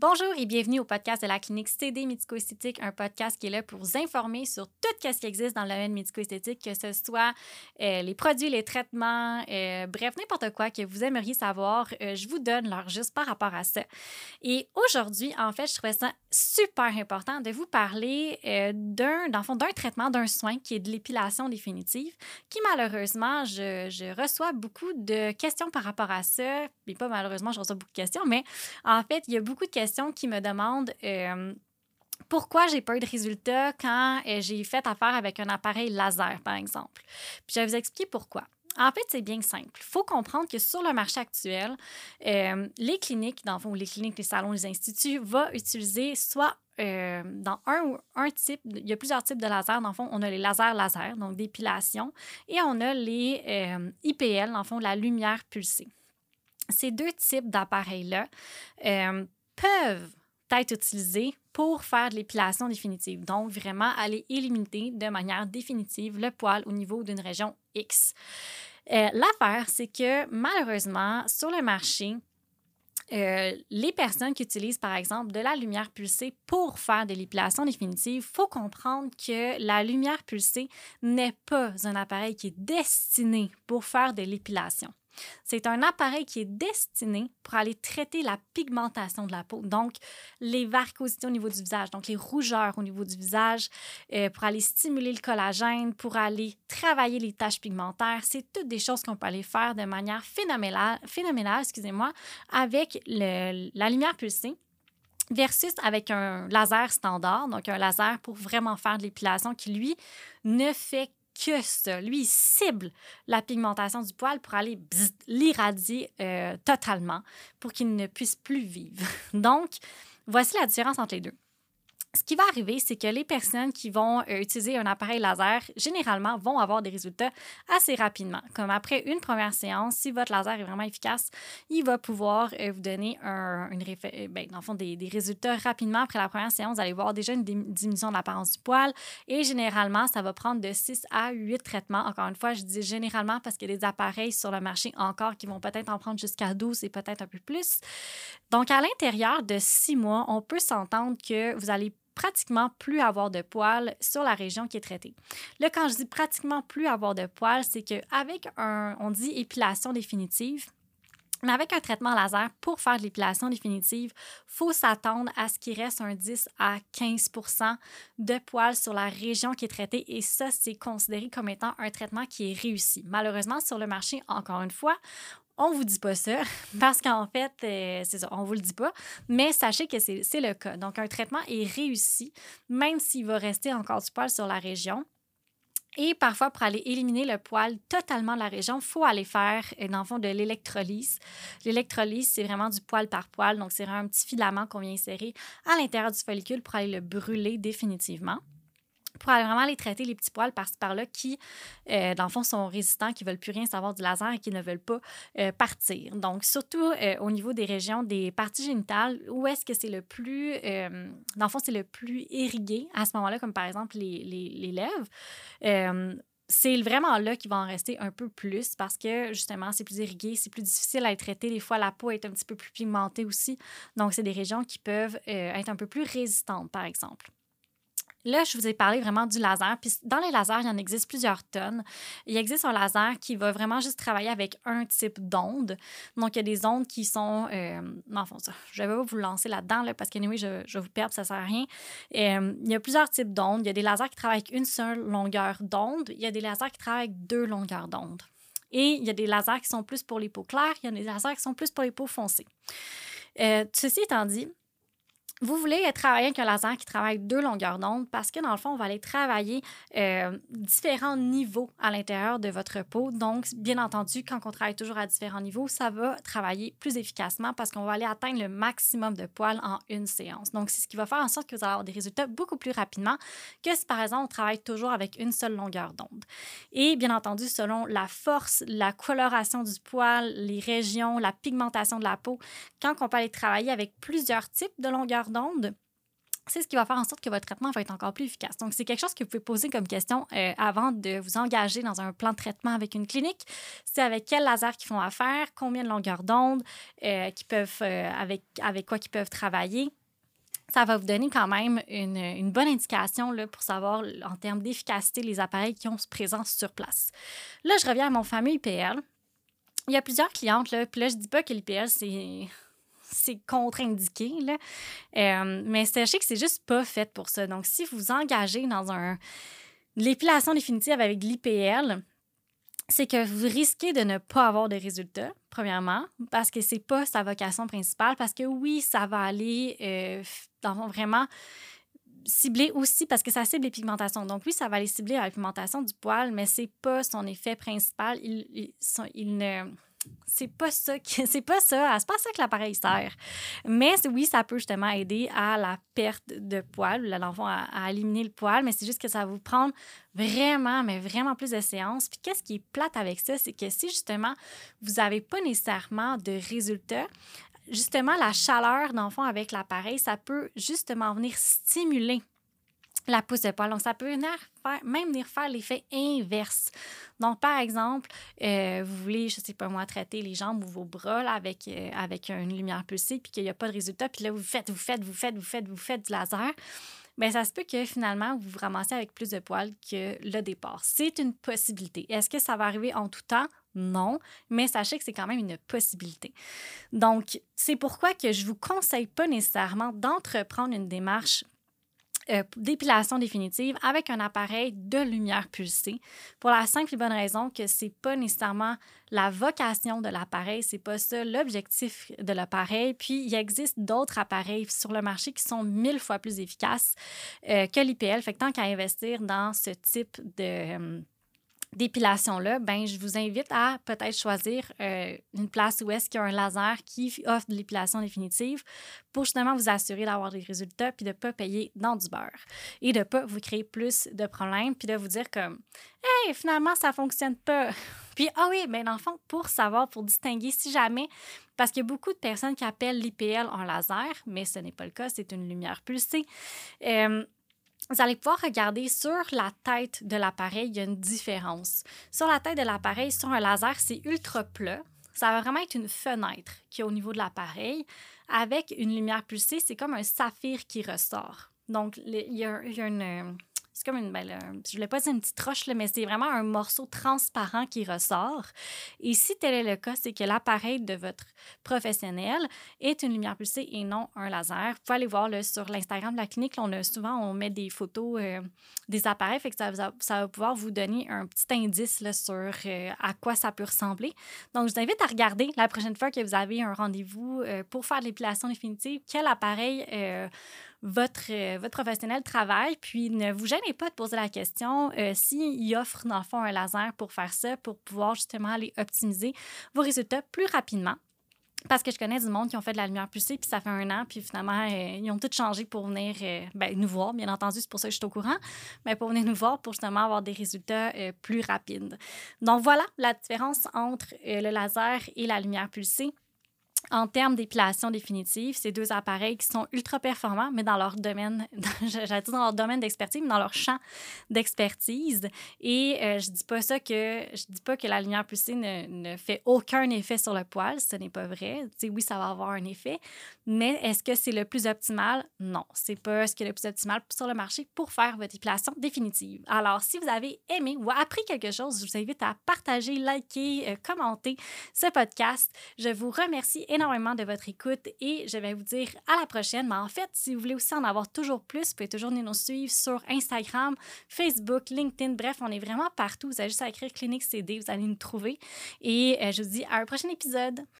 Bonjour et bienvenue au podcast de la clinique CD Médico-Esthétique, un podcast qui est là pour vous informer sur tout ce qui existe dans le domaine médico-esthétique, que ce soit euh, les produits, les traitements, euh, bref, n'importe quoi que vous aimeriez savoir. Euh, je vous donne l'heure juste par rapport à ça. Et aujourd'hui, en fait, je trouvais ça super important de vous parler d'un, d'un traitement, d'un soin qui est de l'épilation définitive, qui malheureusement, je, je, reçois beaucoup de questions par rapport à ça. Mais pas malheureusement, je reçois beaucoup de questions, mais en fait, il y a beaucoup de questions qui me demande euh, pourquoi j'ai pas eu de résultats quand euh, j'ai fait affaire avec un appareil laser, par exemple? Puis je vais vous expliquer pourquoi. En fait, c'est bien simple. Il faut comprendre que sur le marché actuel, euh, les cliniques, dans le fond, les cliniques, les salons, les instituts, vont utiliser soit dans un ou un type, il y a plusieurs types de lasers. Dans le fond, on a les lasers laser, donc d'épilation, et on a les IPL, dans le fond, la lumière pulsée. Ces deux types d'appareils-là peuvent être utilisés pour faire de l'épilation définitive. Donc, vraiment aller éliminer de manière définitive le poil au niveau d'une région X. Euh, l'affaire, c'est que malheureusement, sur le marché, euh, les personnes qui utilisent, par exemple, de la lumière pulsée pour faire de l'épilation définitive, il faut comprendre que la lumière pulsée n'est pas un appareil qui est destiné pour faire de l'épilation. C'est un appareil qui est destiné pour aller traiter la pigmentation de la peau, donc les varicosités au niveau du visage, donc les rougeurs au niveau du visage, euh, pour aller stimuler le collagène, pour aller travailler les taches pigmentaires. C'est toutes des choses qu'on peut aller faire de manière phénoménale, phénoménale excusez-moi, avec la lumière pulsée versus avec un laser standard, donc un laser pour vraiment faire de l'épilation qui, lui, ne fait Lui, il cible la pigmentation du poil pour aller l'irradier euh, totalement pour qu'il ne puisse plus vivre. Donc, voici la différence entre les deux ce qui va arriver, c'est que les personnes qui vont euh, utiliser un appareil laser, généralement, vont avoir des résultats assez rapidement. Comme après une première séance, si votre laser est vraiment efficace, il va pouvoir euh, vous donner un, une euh, ben, dans fond, des, des, résultats rapidement. Après la première séance, vous allez voir déjà une diminution de l'apparence du poil. Et généralement, ça va prendre de 6 à 8 traitements. Encore une fois, je dis généralement parce qu'il y a des appareils sur le marché encore qui vont peut-être en prendre jusqu'à 12 et peut-être un peu plus. Donc, à l'intérieur de 6 mois, on peut s'entendre que vous allez pratiquement plus avoir de poils sur la région qui est traitée. Là, quand je dis pratiquement plus avoir de poils, c'est qu'avec un, on dit épilation définitive, mais avec un traitement laser, pour faire de l'épilation définitive, faut s'attendre à ce qu'il reste un 10 à 15% de poils sur la région qui est traitée. Et ça, c'est considéré comme étant un traitement qui est réussi. Malheureusement, sur le marché, encore une fois, on vous dit pas ça parce qu'en fait, euh, c'est ça, on vous le dit pas, mais sachez que c'est le cas. Donc, un traitement est réussi, même s'il va rester encore du poil sur la région. Et parfois, pour aller éliminer le poil totalement de la région, il faut aller faire, euh, dans le fond, de l'électrolyse. L'électrolyse, c'est vraiment du poil par poil. Donc, c'est un petit filament qu'on vient insérer à l'intérieur du follicule pour aller le brûler définitivement pour vraiment les traiter les petits poils par-ci par-là qui, euh, dans le fond, sont résistants, qui ne veulent plus rien savoir du laser et qui ne veulent pas euh, partir. Donc, surtout euh, au niveau des régions des parties génitales, où est-ce que c'est le plus, dans le fond, c'est le plus irrigué à ce moment-là, comme par exemple les, les, lèvres c'est vraiment là qu'il va en rester un peu plus parce que justement, c'est plus irrigué, c'est plus difficile à traité. Des fois, la peau est un petit peu plus pigmentée aussi. Donc, c'est des régions qui peuvent être un peu plus résistantes, par exemple. Là, je vous ai parlé vraiment du laser. Puis dans les lasers, il y en existe plusieurs tonnes. Il existe un laser qui va vraiment juste travailler avec un type d'onde. Donc, il y a des ondes qui sont. Euh, ça, je vais pas vous lancer là-dedans là, parce que, anyway, je, je vous perds, ça ne sert à rien. Euh, il y a plusieurs types d'ondes. Il y a des lasers qui travaillent avec une seule longueur d'onde. Il y a des lasers qui travaillent avec deux longueurs d'onde. Et il y a des lasers qui sont plus pour les peaux claires. Il y a des lasers qui sont plus pour les peaux foncées. Euh, ceci étant dit, vous voulez travailler avec un laser qui travaille deux longueurs d'onde parce que dans le fond, on va aller travailler euh, différents niveaux à l'intérieur de votre peau. Donc, bien entendu, quand on travaille toujours à différents niveaux, ça va travailler plus efficacement parce qu'on va aller atteindre le maximum de poils en une séance. Donc, c'est ce qui va faire en sorte que vous allez avoir des résultats beaucoup plus rapidement que si, par exemple, on travaille toujours avec une seule longueur d'onde. Et bien entendu, selon la force, la coloration du poil, les régions, la pigmentation de la peau, quand on peut aller travailler avec plusieurs types de longueurs d'onde, c'est ce qui va faire en sorte que votre traitement va être encore plus efficace. Donc, c'est quelque chose que vous pouvez poser comme question euh, avant de vous engager dans un plan de traitement avec une clinique. C'est avec quel laser qu'ils font affaire, combien de longueurs d'onde, euh, euh, avec, quoi ils peuvent travailler. Ça va vous donner quand même une, bonne indication pour savoir en termes d'efficacité les appareils qui ont présence sur place. Là, je reviens à mon fameux IPL. Il y a plusieurs clientes, là, puis là, je dis pas que l'IPL, c'est c'est contre-indiqué. Euh, mais sachez que c'est juste pas fait pour ça. Donc, si vous engagez dans un l'épilation définitive avec l'IPL, c'est que vous risquez de ne pas avoir de résultats, premièrement, parce que c'est pas sa vocation principale, parce que oui, ça va aller euh, vraiment cibler aussi, parce que ça cible les pigmentations. Donc oui, ça va aller cibler la pigmentation du poil, mais c'est pas son effet principal. il ne c'est pas ça c'est pas ça c'est pas ça que l'appareil sert mais oui ça peut justement aider à la perte de poils l'enfant à, à, éliminer le poil mais c'est juste que ça va vous prendre vraiment mais vraiment plus de séances puis qu'est-ce qui est plate avec ça c'est que si justement vous n'avez pas nécessairement de résultats justement la chaleur d'enfant avec l'appareil ça peut justement venir stimuler la pousse de poil. Donc, ça peut venir faire, même venir faire l'effet inverse. Donc, par exemple, euh, vous voulez, je sais pas moi, traiter les jambes ou vos bras avec, euh, avec une lumière pulsée, puis qu'il n'y a pas de résultat, puis là, vous faites, vous faites, vous faites, vous faites, vous faites du laser. Bien, ça se peut que finalement, vous vous ramassez avec plus de poils que le départ. C'est une possibilité. Est-ce que ça va arriver en tout temps? Non, mais sachez que c'est quand même une possibilité. Donc, c'est pourquoi que je vous conseille pas nécessairement d'entreprendre une démarche euh, d'épilation définitive avec un appareil de lumière pulsée pour la simple et bonne raison que c'est pas nécessairement la vocation de l'appareil, c'est pas ça l'objectif de l'appareil. Puis il existe d'autres appareils sur le marché qui sont mille fois plus efficaces euh, que l'IPL. Fait tant qu'à investir dans ce type de euh, d'épilation-là, ben, je vous invite à peut-être choisir euh, une place où est-ce qu'il y a un laser qui offre de l'épilation définitive pour justement vous assurer d'avoir des résultats puis de ne pas payer dans du beurre et de ne pas vous créer plus de problèmes puis de vous dire comme Hey, finalement, ça ne fonctionne pas. Puis, ah oui, mais dans le fond, pour savoir, pour distinguer si jamais, parce qu'il y a beaucoup de personnes qui appellent l'IPL un laser, mais ce n'est pas le cas, c'est une lumière pulsée. Euh, vous allez pouvoir regarder sur la tête de l'appareil, il y a une différence. Sur la tête de l'appareil, sur un laser, c'est ultra plat. Ça va vraiment être une fenêtre qui est au niveau de l'appareil. Avec une lumière pulsée, c'est comme un saphir qui ressort. Donc, il y a, y a une, c'est comme une, belle je voulais pas dire une petite roche, mais c'est vraiment un morceau transparent qui ressort. Et si tel est le cas, c'est que l'appareil de votre professionnel est une lumière pulsée et non un laser. Vous pouvez aller voir là, sur l'Instagram de la clinique, on a souvent, on met des photos euh, des appareils, fait ça, va pouvoir vous donner un petit indice là, sur euh, à quoi ça peut ressembler. Donc, je vous invite à regarder la prochaine fois que vous avez un rendez-vous euh, pour faire l'épilation définitive, quel appareil votre, euh, votre professionnel travaille. Puis ne vous gênez pas de poser la question euh, s'il offre, dans le fond, un laser pour faire ça, pour pouvoir justement aller optimiser vos résultats plus rapidement. Parce que je connais du monde qui ont fait de la lumière pulsée, puis ça fait un an, puis finalement, euh, ils ont tout changé pour venir ben, nous voir. Bien entendu, c'est pour ça que je suis au courant, mais pour venir nous voir pour justement avoir des résultats plus rapides. Donc voilà la différence entre le laser et la lumière pulsée en termes d'épilation définitive, ces deux appareils qui sont ultra performants, mais dans leur domaine, j'allais dire dans leur domaine d'expertise, mais dans leur champ d'expertise. Et euh, je dis pas ça que je dis pas que la lumière pulsée ne, ne fait aucun effet sur le poil, ce n'est pas vrai. sais, oui, ça va avoir un effet, mais est-ce que c'est le plus optimal? Non, c'est pas ce qui est le plus optimal sur le marché pour faire votre épilation définitive. Alors, si vous avez aimé ou appris quelque chose, je vous invite à partager, liker, euh, commenter ce podcast. Je vous remercie de votre écoute et je vais vous dire à la prochaine. Mais en fait, si vous voulez aussi en avoir toujours plus, vous pouvez toujours nous suivre sur Instagram, Facebook, LinkedIn. Bref, on est vraiment partout. Vous avez juste à écrire Clinique CD, vous allez nous trouver. Et euh, je vous dis à un prochain épisode.